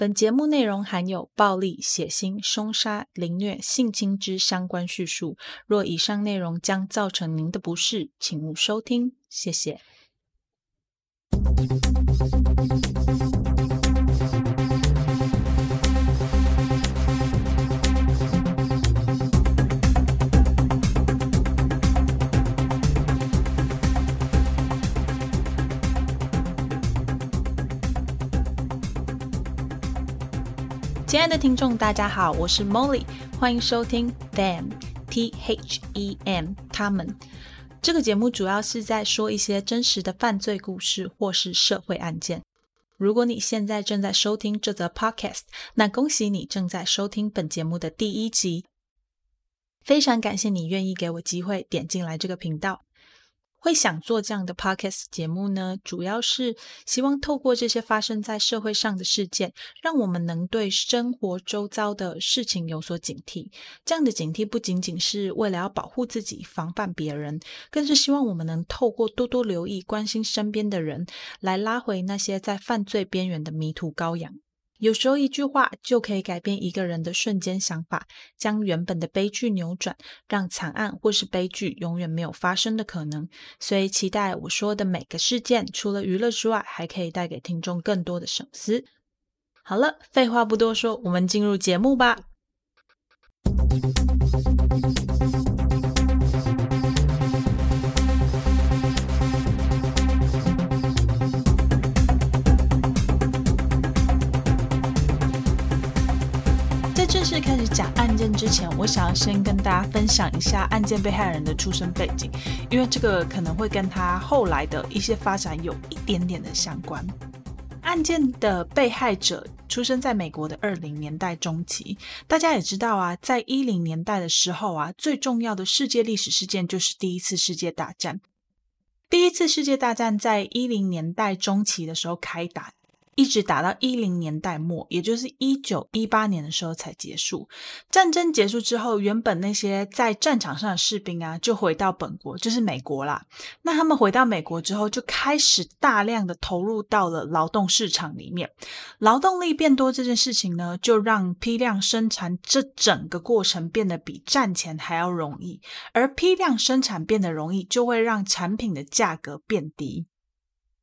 本节目内容含有暴力、血腥、凶杀、凌虐、性侵之相关叙述。若以上内容将造成您的不适，请勿收听。谢谢。亲爱的听众，大家好，我是 Molly，欢迎收听 Them T H E M 他们这个节目主要是在说一些真实的犯罪故事或是社会案件。如果你现在正在收听这则 Podcast，那恭喜你正在收听本节目的第一集。非常感谢你愿意给我机会点进来这个频道。会想做这样的 podcast 节目呢，主要是希望透过这些发生在社会上的事件，让我们能对生活周遭的事情有所警惕。这样的警惕不仅仅是为了要保护自己、防范别人，更是希望我们能透过多多留意、关心身边的人，来拉回那些在犯罪边缘的迷途羔羊。有时候一句话就可以改变一个人的瞬间想法，将原本的悲剧扭转，让惨案或是悲剧永远没有发生的可能。所以期待我说的每个事件，除了娱乐之外，还可以带给听众更多的省思。好了，废话不多说，我们进入节目吧。开始讲案件之前，我想要先跟大家分享一下案件被害人的出生背景，因为这个可能会跟他后来的一些发展有一点点的相关。案件的被害者出生在美国的二零年代中期，大家也知道啊，在一零年代的时候啊，最重要的世界历史事件就是第一次世界大战。第一次世界大战在一零年代中期的时候开打。一直打到一零年代末，也就是一九一八年的时候才结束。战争结束之后，原本那些在战场上的士兵啊，就回到本国，就是美国啦。那他们回到美国之后，就开始大量的投入到了劳动市场里面。劳动力变多这件事情呢，就让批量生产这整个过程变得比战前还要容易。而批量生产变得容易，就会让产品的价格变低。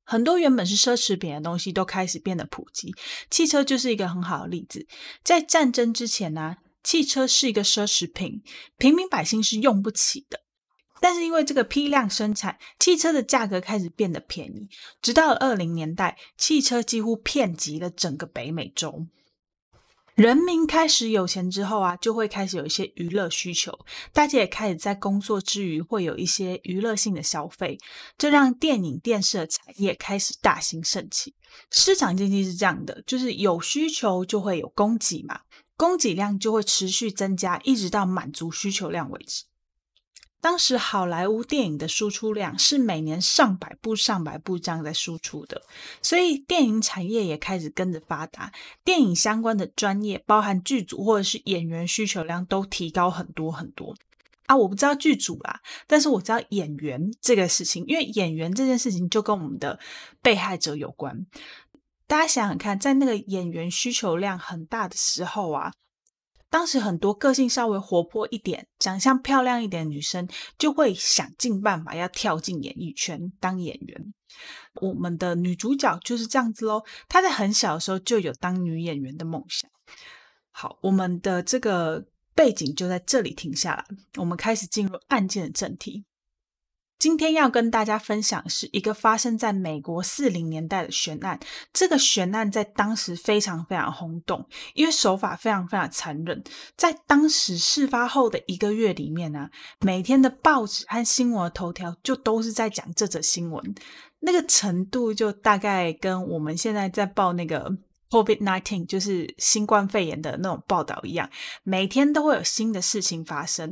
很多原本是奢侈品的东西都开始变得普及，汽车就是一个很好的例子。在战争之前呢，汽车是一个奢侈品，平民百姓是用不起的。但是因为这个批量生产，汽车的价格开始变得便宜，直到二零年代，汽车几乎遍及了整个北美洲。人民开始有钱之后啊，就会开始有一些娱乐需求，大家也开始在工作之余会有一些娱乐性的消费，这让电影电视产业开始大兴盛起。市场经济是这样的，就是有需求就会有供给嘛，供给量就会持续增加，一直到满足需求量为止。当时好莱坞电影的输出量是每年上百部、上百部这样在输出的，所以电影产业也开始跟着发达。电影相关的专业，包含剧组或者是演员需求量都提高很多很多啊！我不知道剧组啦，但是我知道演员这个事情，因为演员这件事情就跟我们的被害者有关。大家想想看，在那个演员需求量很大的时候啊。当时很多个性稍微活泼一点、长相漂亮一点的女生，就会想尽办法要跳进演艺圈当演员。我们的女主角就是这样子喽，她在很小的时候就有当女演员的梦想。好，我们的这个背景就在这里停下来，我们开始进入案件的正题。今天要跟大家分享是一个发生在美国四零年代的悬案。这个悬案在当时非常非常轰动，因为手法非常非常残忍。在当时事发后的一个月里面呢、每天的报纸和新闻的头条就都是在讲这则新闻，那个程度就大概跟我们现在在报那个 COVID-19，就是新冠肺炎的那种报道一样，每天都会有新的事情发生。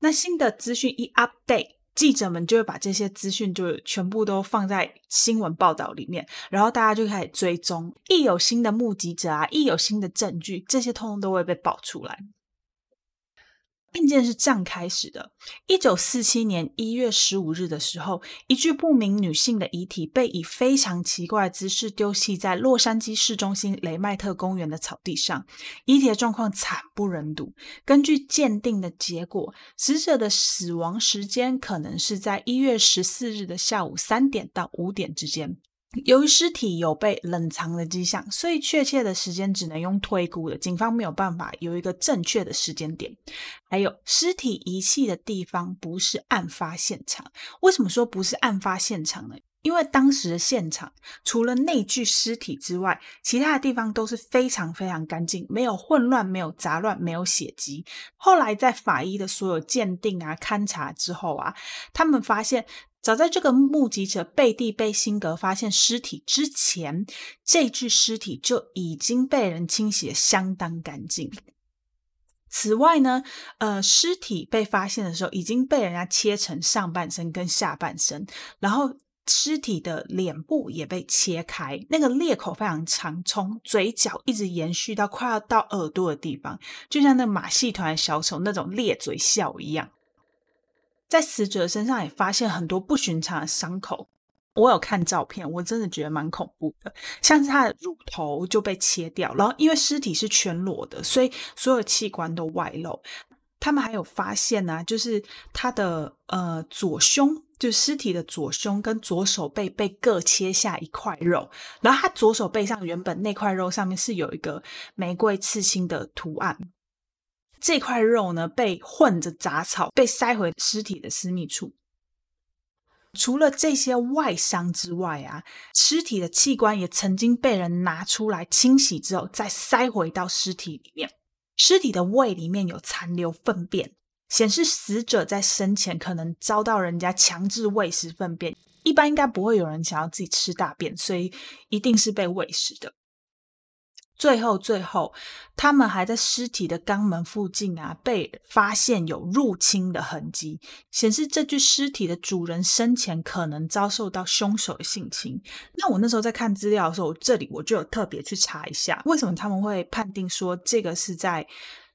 那新的资讯一 update。记者们就会把这些资讯就全部都放在新闻报道里面，然后大家就开始追踪，一有新的目击者啊，一有新的证据，这些通通都会被爆出来。案件是这样开始的：一九四七年一月十五日的时候，一具不明女性的遗体被以非常奇怪的姿势丢弃在洛杉矶市中心雷麦特公园的草地上，遗体的状况惨不忍睹。根据鉴定的结果，死者的死亡时间可能是在一月十四日的下午三点到五点之间。由于尸体有被冷藏的迹象，所以确切的时间只能用推估的。警方没有办法有一个正确的时间点。还有，尸体遗弃的地方不是案发现场。为什么说不是案发现场呢？因为当时的现场除了那具尸体之外，其他的地方都是非常非常干净，没有混乱，没有杂乱，没有血迹。后来在法医的所有鉴定啊、勘查之后啊，他们发现。早在这个目击者贝蒂贝辛格发现尸体之前，这具尸体就已经被人清洗的相当干净。此外呢，呃，尸体被发现的时候已经被人家切成上半身跟下半身，然后尸体的脸部也被切开，那个裂口非常长，从嘴角一直延续到快要到耳朵的地方，就像那马戏团小丑那种咧嘴笑一样。在死者身上也发现很多不寻常的伤口，我有看照片，我真的觉得蛮恐怖的。像是他的乳头就被切掉，然后因为尸体是全裸的，所以所有器官都外露。他们还有发现呢、啊，就是他的呃左胸，就是尸体的左胸跟左手背被各切下一块肉，然后他左手背上原本那块肉上面是有一个玫瑰刺青的图案。这块肉呢，被混着杂草，被塞回尸体的私密处。除了这些外伤之外啊，尸体的器官也曾经被人拿出来清洗之后，再塞回到尸体里面。尸体的胃里面有残留粪便，显示死者在生前可能遭到人家强制喂食粪便。一般应该不会有人想要自己吃大便，所以一定是被喂食的。最后，最后，他们还在尸体的肛门附近啊，被发现有入侵的痕迹，显示这具尸体的主人生前可能遭受到凶手的性侵。那我那时候在看资料的时候，这里我就有特别去查一下，为什么他们会判定说这个是在。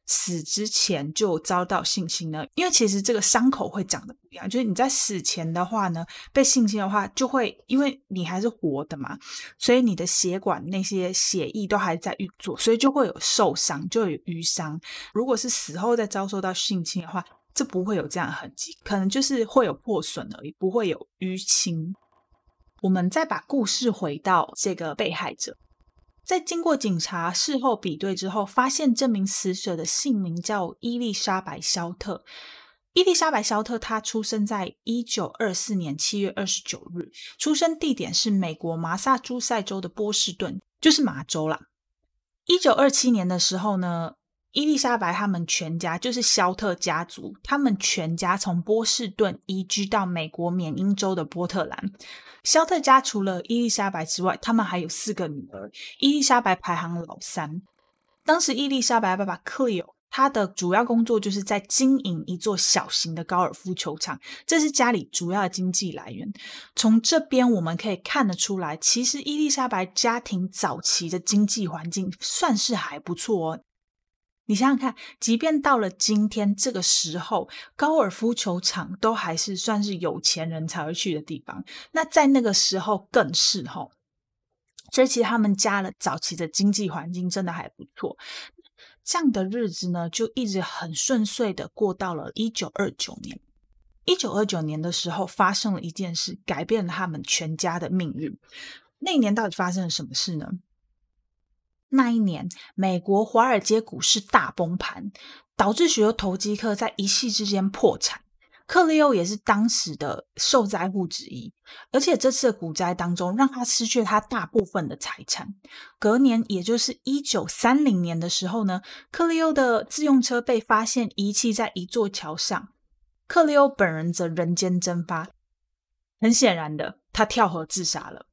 死之前就遭到性侵呢？因为其实这个伤口会长得不一样，就是你在死前的话呢，被性侵的话，就会因为你还是活的嘛，所以你的血管那些血液都还在运作，所以就会有受伤，就有淤伤。如果是死后再遭受到性侵的话，这不会有这样的痕迹，可能就是会有破损而已，不会有淤青。我们再把故事回到这个被害者。在经过警察事后比对之后，发现这名死者的姓名叫伊丽莎白·肖特。伊丽莎白·肖特，她出生在一九二四年七月二十九日，出生地点是美国麻萨诸塞州的波士顿，就是麻州啦。一九二七年的时候呢，伊丽莎白他们全家就是肖特家族，他们全家从波士顿移居到美国缅因州的波特兰。肖特家除了伊丽莎白之外，他们还有四个女儿。伊丽莎白排行老三。当时伊丽莎白爸爸克里欧，他的主要工作就是在经营一座小型的高尔夫球场，这是家里主要的经济来源。从这边我们可以看得出来，其实伊丽莎白家庭早期的经济环境算是还不错哦。你想想看，即便到了今天这个时候，高尔夫球场都还是算是有钱人才会去的地方。那在那个时候更是吼，所以其实他们家的早期的经济环境真的还不错。这样的日子呢，就一直很顺遂的过到了一九二九年。一九二九年的时候，发生了一件事，改变了他们全家的命运。那一年到底发生了什么事呢？那一年，美国华尔街股市大崩盘，导致许多投机客在一夕之间破产。克利欧也是当时的受灾户之一，而且这次的股灾当中，让他失去他大部分的财产。隔年，也就是一九三零年的时候呢，克利欧的自用车被发现遗弃在一座桥上，克利欧本人则人间蒸发。很显然的，他跳河自杀了。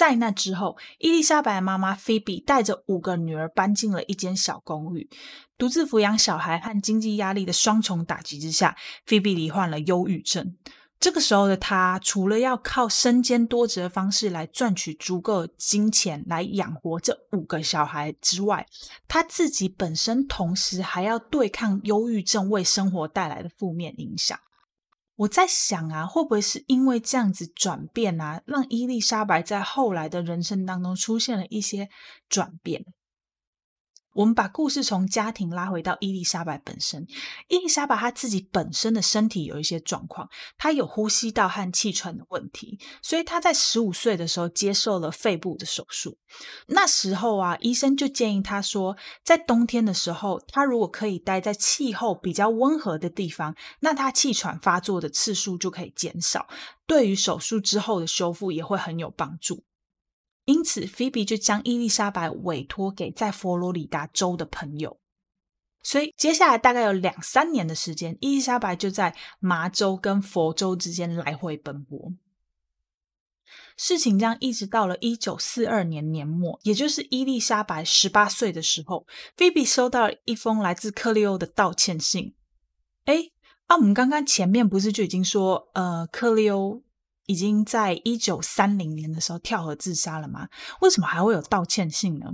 在那之后，伊丽莎白的妈妈菲比带着五个女儿搬进了一间小公寓。独自抚养小孩和经济压力的双重打击之下，菲比罹患了忧郁症。这个时候的他，除了要靠身兼多职的方式来赚取足够金钱来养活这五个小孩之外，他自己本身同时还要对抗忧郁症为生活带来的负面影响。我在想啊，会不会是因为这样子转变啊，让伊丽莎白在后来的人生当中出现了一些转变？我们把故事从家庭拉回到伊丽莎白本身。伊丽莎白她自己本身的身体有一些状况，她有呼吸道和气喘的问题，所以她在十五岁的时候接受了肺部的手术。那时候啊，医生就建议她说，在冬天的时候，她如果可以待在气候比较温和的地方，那她气喘发作的次数就可以减少，对于手术之后的修复也会很有帮助。因此，菲比就将伊丽莎白委托给在佛罗里达州的朋友。所以，接下来大概有两三年的时间，伊丽莎白就在麻州跟佛州之间来回奔波。事情这样一直到了一九四二年年末，也就是伊丽莎白十八岁的时候，菲比收到了一封来自克利欧的道歉信。哎，啊，我们刚刚前面不是就已经说，呃，克利欧。已经在一九三零年的时候跳河自杀了吗？为什么还会有道歉信呢？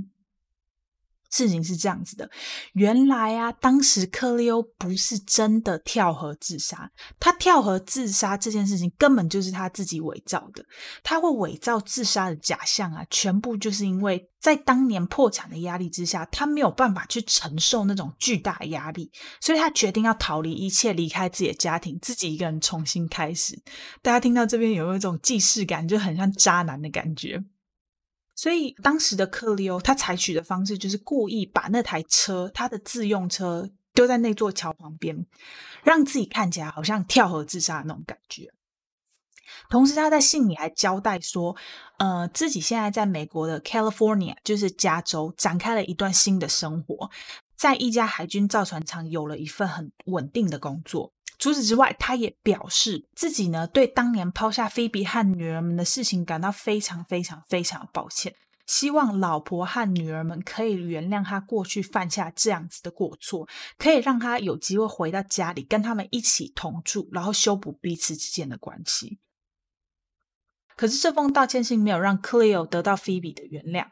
事情是这样子的，原来啊，当时克利欧不是真的跳河自杀，他跳河自杀这件事情根本就是他自己伪造的。他会伪造自杀的假象啊，全部就是因为在当年破产的压力之下，他没有办法去承受那种巨大压力，所以他决定要逃离一切，离开自己的家庭，自己一个人重新开始。大家听到这边有没有一种既视感，就很像渣男的感觉？所以当时的克利欧，他采取的方式就是故意把那台车，他的自用车丢在那座桥旁边，让自己看起来好像跳河自杀的那种感觉。同时，他在信里还交代说，呃，自己现在在美国的 California，就是加州，展开了一段新的生活，在一家海军造船厂有了一份很稳定的工作。除此之外，他也表示自己呢，对当年抛下菲比和女儿们的事情感到非常非常非常抱歉，希望老婆和女儿们可以原谅他过去犯下这样子的过错，可以让他有机会回到家里跟他们一起同住，然后修补彼此之间的关系。可是这封道歉信没有让克利欧得到菲比的原谅。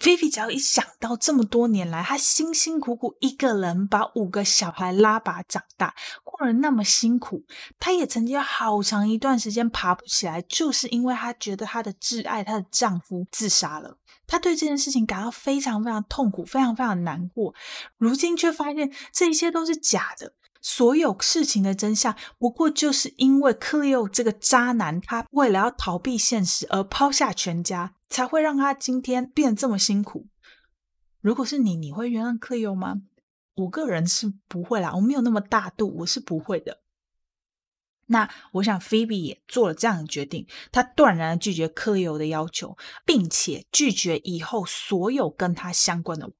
菲菲只要一想到这么多年来，她辛辛苦苦一个人把五个小孩拉拔长大，过了那么辛苦，她也曾经有好长一段时间爬不起来，就是因为她觉得她的挚爱，她的丈夫自杀了，她对这件事情感到非常非常痛苦，非常非常难过。如今却发现这一切都是假的，所有事情的真相不过就是因为克利欧这个渣男，他为了要逃避现实而抛下全家。才会让他今天变得这么辛苦。如果是你，你会原谅克利欧吗？我个人是不会啦，我没有那么大度，我是不会的。那我想菲比也做了这样的决定，她断然拒绝克利欧的要求，并且拒绝以后所有跟他相关的。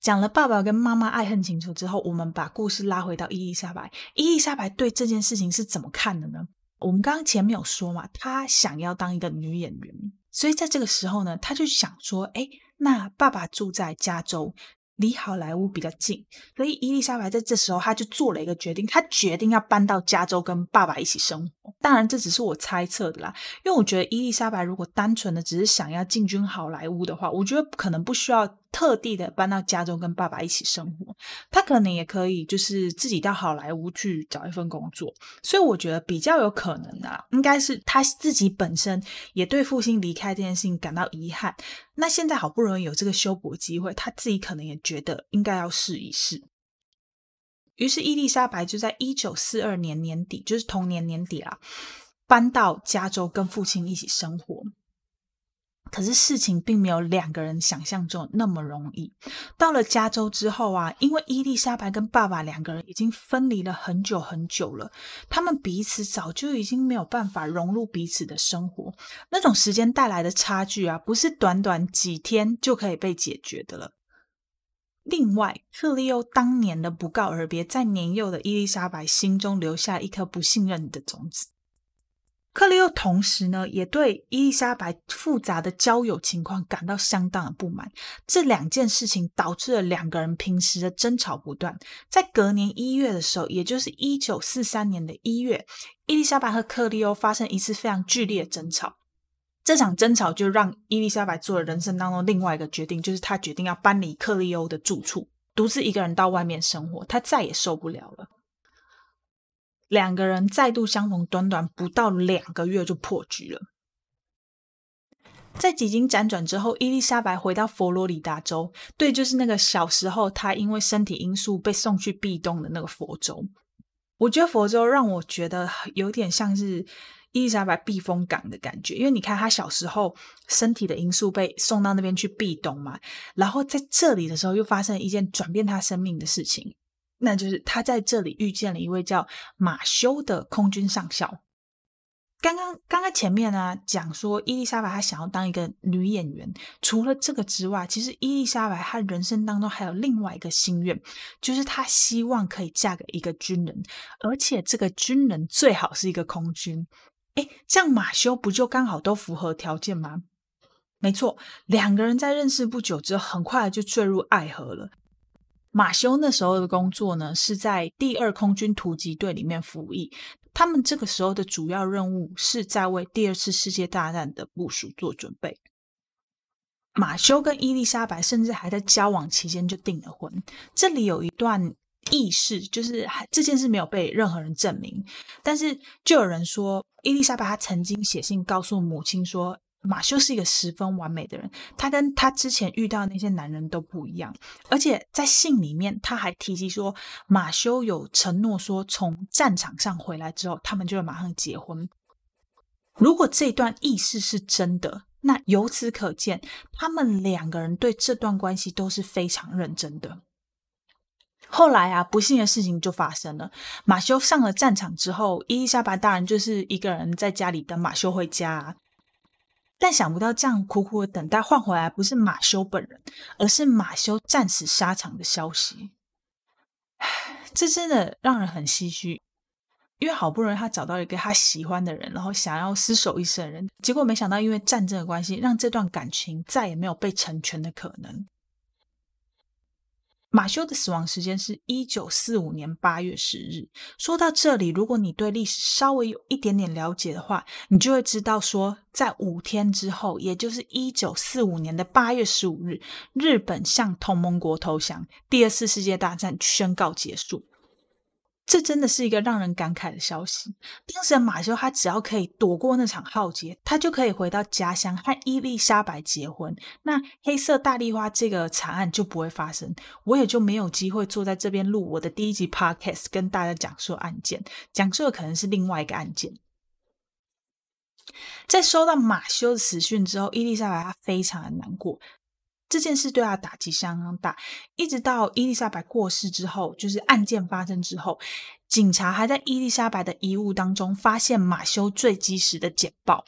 讲了爸爸跟妈妈爱恨情仇之后，我们把故事拉回到伊丽莎白。伊丽莎白对这件事情是怎么看的呢？我们刚刚前面有说嘛，她想要当一个女演员，所以在这个时候呢，她就想说，哎，那爸爸住在加州，离好莱坞比较近，所以伊丽莎白在这时候，她就做了一个决定，她决定要搬到加州跟爸爸一起生活。当然，这只是我猜测的啦，因为我觉得伊丽莎白如果单纯的只是想要进军好莱坞的话，我觉得可能不需要。特地的搬到加州跟爸爸一起生活，他可能也可以就是自己到好莱坞去找一份工作，所以我觉得比较有可能的啊，应该是他自己本身也对父亲离开这件事情感到遗憾。那现在好不容易有这个修补机会，他自己可能也觉得应该要试一试。于是伊丽莎白就在一九四二年年底，就是同年年底啦，搬到加州跟父亲一起生活。可是事情并没有两个人想象中那么容易。到了加州之后啊，因为伊丽莎白跟爸爸两个人已经分离了很久很久了，他们彼此早就已经没有办法融入彼此的生活。那种时间带来的差距啊，不是短短几天就可以被解决的了。另外，克利欧当年的不告而别，在年幼的伊丽莎白心中留下一颗不信任的种子。克利欧同时呢，也对伊丽莎白复杂的交友情况感到相当的不满。这两件事情导致了两个人平时的争吵不断。在隔年一月的时候，也就是一九四三年的一月，伊丽莎白和克利欧发生一次非常剧烈的争吵。这场争吵就让伊丽莎白做了人生当中另外一个决定，就是她决定要搬离克利欧的住处，独自一个人到外面生活。她再也受不了了。两个人再度相逢，短短不到两个月就破局了。在几经辗转之后，伊丽莎白回到佛罗里达州，对，就是那个小时候她因为身体因素被送去壁咚的那个佛州。我觉得佛州让我觉得有点像是伊丽莎白避风港的感觉，因为你看她小时候身体的因素被送到那边去壁咚嘛，然后在这里的时候又发生一件转变她生命的事情。那就是他在这里遇见了一位叫马修的空军上校。刚刚刚刚前面呢讲说，伊丽莎白她想要当一个女演员。除了这个之外，其实伊丽莎白她人生当中还有另外一个心愿，就是她希望可以嫁给一个军人，而且这个军人最好是一个空军。哎，这样马修不就刚好都符合条件吗？没错，两个人在认识不久之后，很快就坠入爱河了。马修那时候的工作呢，是在第二空军突击队里面服役。他们这个时候的主要任务是在为第二次世界大战的部署做准备。马修跟伊丽莎白甚至还在交往期间就订了婚。这里有一段轶事，就是这件事没有被任何人证明，但是就有人说，伊丽莎白她曾经写信告诉母亲说。马修是一个十分完美的人，他跟他之前遇到那些男人都不一样。而且在信里面，他还提及说，马修有承诺说，从战场上回来之后，他们就会马上结婚。如果这段意事是真的，那由此可见，他们两个人对这段关系都是非常认真的。后来啊，不幸的事情就发生了。马修上了战场之后，伊丽莎白大人就是一个人在家里等马修回家。但想不到，这样苦苦的等待换回来不是马修本人，而是马修战死沙场的消息。唉，这真的让人很唏嘘，因为好不容易他找到一个他喜欢的人，然后想要厮守一生的人，结果没想到因为战争的关系，让这段感情再也没有被成全的可能。马修的死亡时间是一九四五年八月十日。说到这里，如果你对历史稍微有一点点了解的话，你就会知道说，在五天之后，也就是一九四五年的八月十五日，日本向同盟国投降，第二次世界大战宣告结束。这真的是一个让人感慨的消息。当时的马修，他只要可以躲过那场浩劫，他就可以回到家乡和伊丽莎白结婚。那黑色大丽花这个惨案就不会发生，我也就没有机会坐在这边录我的第一集 podcast，跟大家讲述案件。讲述的可能是另外一个案件。在收到马修的死讯之后，伊丽莎白她非常的难过。这件事对他打击相当大，一直到伊丽莎白过世之后，就是案件发生之后，警察还在伊丽莎白的遗物当中发现马修坠机时的简报。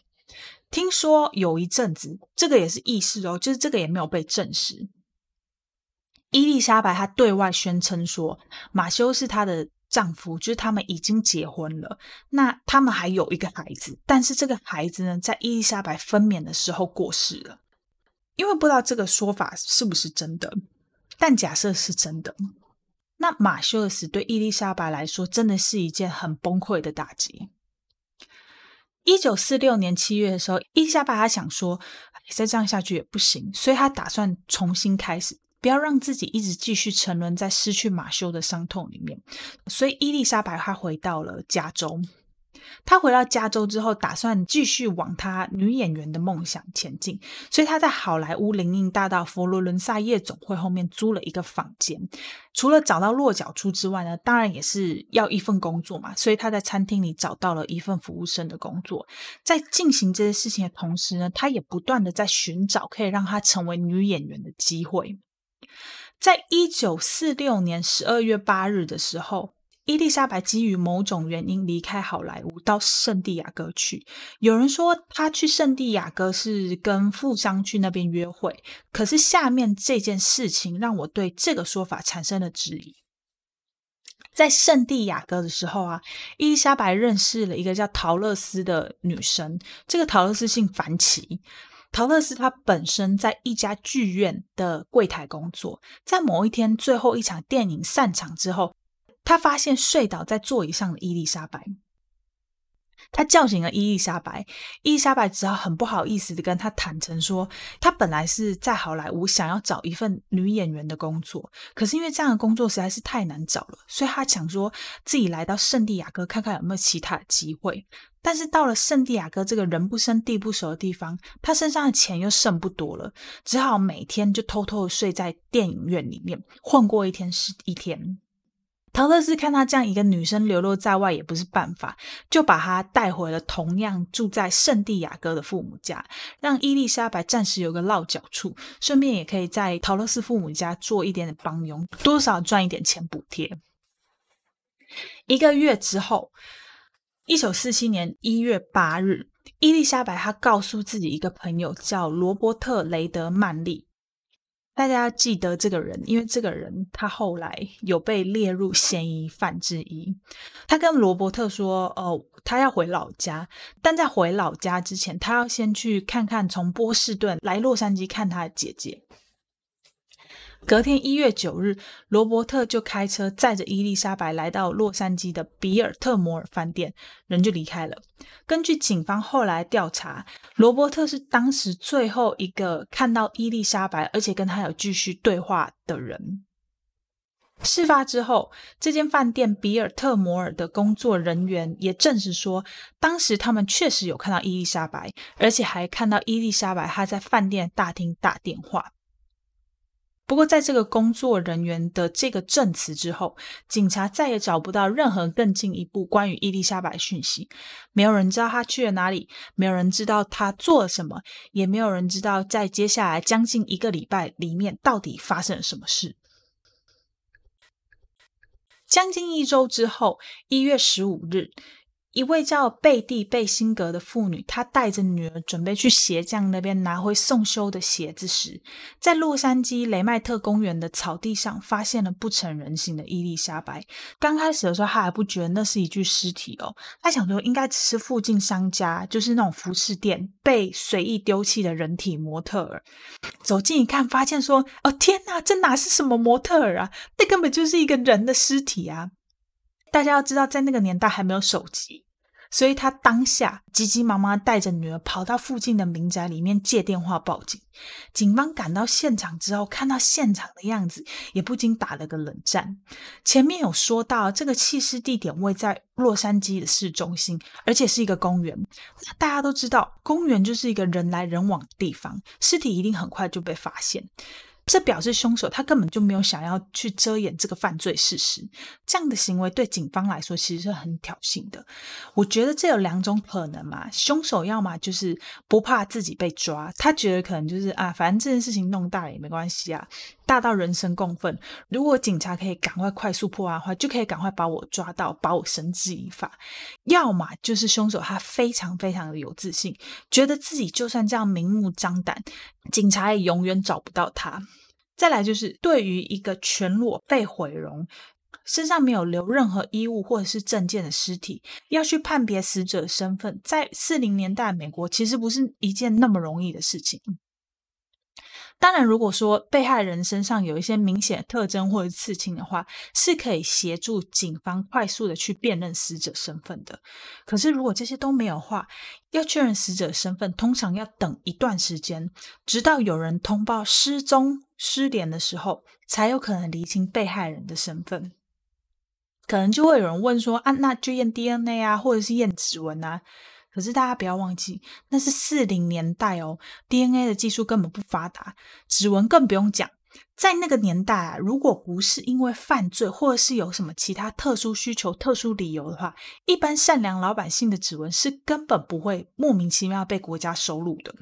听说有一阵子，这个也是軼事哦，就是这个也没有被证实。伊丽莎白她对外宣称说，马修是她的丈夫，就是他们已经结婚了，那他们还有一个孩子，但是这个孩子呢，在伊丽莎白分娩的时候过世了。因为不知道这个说法是不是真的，但假设是真的，那马修的死对伊丽莎白来说真的是一件很崩溃的打击。一九四六年七月的时候，伊丽莎白她想说，再这样下去也不行，所以她打算重新开始，不要让自己一直继续沉沦在失去马修的伤痛里面。所以伊丽莎白她回到了加州。他回到加州之后，打算继续往他女演员的梦想前进，所以他在好莱坞林荫大道佛罗伦萨夜总会后面租了一个房间。除了找到落脚处之外呢，当然也是要一份工作嘛，所以他在餐厅里找到了一份服务生的工作。在进行这些事情的同时呢，他也不断的在寻找可以让他成为女演员的机会。在一九四六年十二月八日的时候。伊丽莎白基于某种原因离开好莱坞，到圣地亚哥去。有人说她去圣地亚哥是跟富商去那边约会，可是下面这件事情让我对这个说法产生了质疑。在圣地亚哥的时候啊，伊丽莎白认识了一个叫陶乐斯的女生。这个陶乐斯姓凡奇。陶乐斯他本身在一家剧院的柜台工作。在某一天最后一场电影散场之后，他发现睡倒在座椅上的伊丽莎白。他叫醒了伊丽莎白，伊丽莎白只好很不好意思的跟他坦诚说，他本来是在好莱坞想要找一份女演员的工作，可是因为这样的工作实在是太难找了，所以他想说自己来到圣地亚哥看看有没有其他的机会。但是到了圣地亚哥这个人不生地不熟的地方，他身上的钱又剩不多了，只好每天就偷偷的睡在电影院里面，混过一天是一天。陶乐斯看他这样一个女生流落在外也不是办法，就把她带回了同样住在圣地亚哥的父母家，让伊丽莎白暂时有个落脚处，顺便也可以在陶乐斯父母家做一点点帮佣，多少赚一点钱补贴。一个月之后，一九四七年一月八日，伊丽莎白她告诉自己一个朋友叫罗伯特·雷德曼利。大家要记得这个人，因为这个人他后来有被列入嫌疑犯之一。他跟罗伯特说：“哦，他要回老家，但在回老家之前，他要先去看看从波士顿来洛杉矶看他的姐姐。”隔天一月九日，罗伯特就开车载着伊丽莎白来到洛杉矶的比尔特摩尔饭店，人就离开了。根据警方后来调查，罗伯特是当时最后一个看到伊丽莎白，而且跟他有继续对话的人。事发之后，这间饭店比尔特摩尔的工作人员也证实说，当时他们确实有看到伊丽莎白，而且还看到伊丽莎白她在饭店大厅打电话。不过，在这个工作人员的这个证词之后，警察再也找不到任何更进一步关于伊丽莎白讯息。没有人知道她去了哪里，没有人知道她做了什么，也没有人知道在接下来将近一个礼拜里面到底发生了什么事。将近一周之后，一月十五日。一位叫贝蒂·贝辛格的妇女，她带着女儿准备去鞋匠那边拿回送修的鞋子时，在洛杉矶雷麦特公园的草地上发现了不成人形的伊丽莎白。刚开始的时候，她还不觉得那是一具尸体哦，她想说应该只是附近商家，就是那种服饰店被随意丢弃的人体模特儿。走近一看，发现说：“哦天哪，这哪是什么模特儿啊？那根本就是一个人的尸体啊！”大家要知道，在那个年代还没有手机，所以他当下急急忙忙带着女儿跑到附近的民宅里面借电话报警。警方赶到现场之后，看到现场的样子，也不禁打了个冷战。前面有说到，这个弃尸地点位在洛杉矶的市中心，而且是一个公园。大家都知道，公园就是一个人来人往的地方，尸体一定很快就被发现。这表示凶手他根本就没有想要去遮掩这个犯罪事实，这样的行为对警方来说其实是很挑衅的。我觉得这有两种可能嘛，凶手要么就是不怕自己被抓，他觉得可能就是啊，反正这件事情弄大了也没关系啊，大到人神共愤。如果警察可以赶快快速破案的话，就可以赶快把我抓到，把我绳之以法。要么就是凶手他非常非常的有自信，觉得自己就算这样明目张胆，警察也永远找不到他。再来就是，对于一个全裸被毁容、身上没有留任何衣物或者是证件的尸体，要去判别死者身份，在四零年代美国其实不是一件那么容易的事情。当然，如果说被害人身上有一些明显的特征或者刺青的话，是可以协助警方快速的去辨认死者身份的。可是，如果这些都没有的话，要确认死者身份，通常要等一段时间，直到有人通报失踪、失联的时候，才有可能厘清被害人的身份。可能就会有人问说：“啊，那就验 DNA 啊，或者是验指纹啊？”可是大家不要忘记，那是四零年代哦，DNA 的技术根本不发达，指纹更不用讲。在那个年代啊，如果不是因为犯罪，或者是有什么其他特殊需求、特殊理由的话，一般善良老百姓的指纹是根本不会莫名其妙被国家收录的。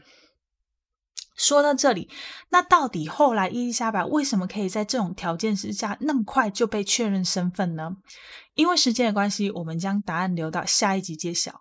说到这里，那到底后来伊丽莎白为什么可以在这种条件之下那么快就被确认身份呢？因为时间的关系，我们将答案留到下一集揭晓。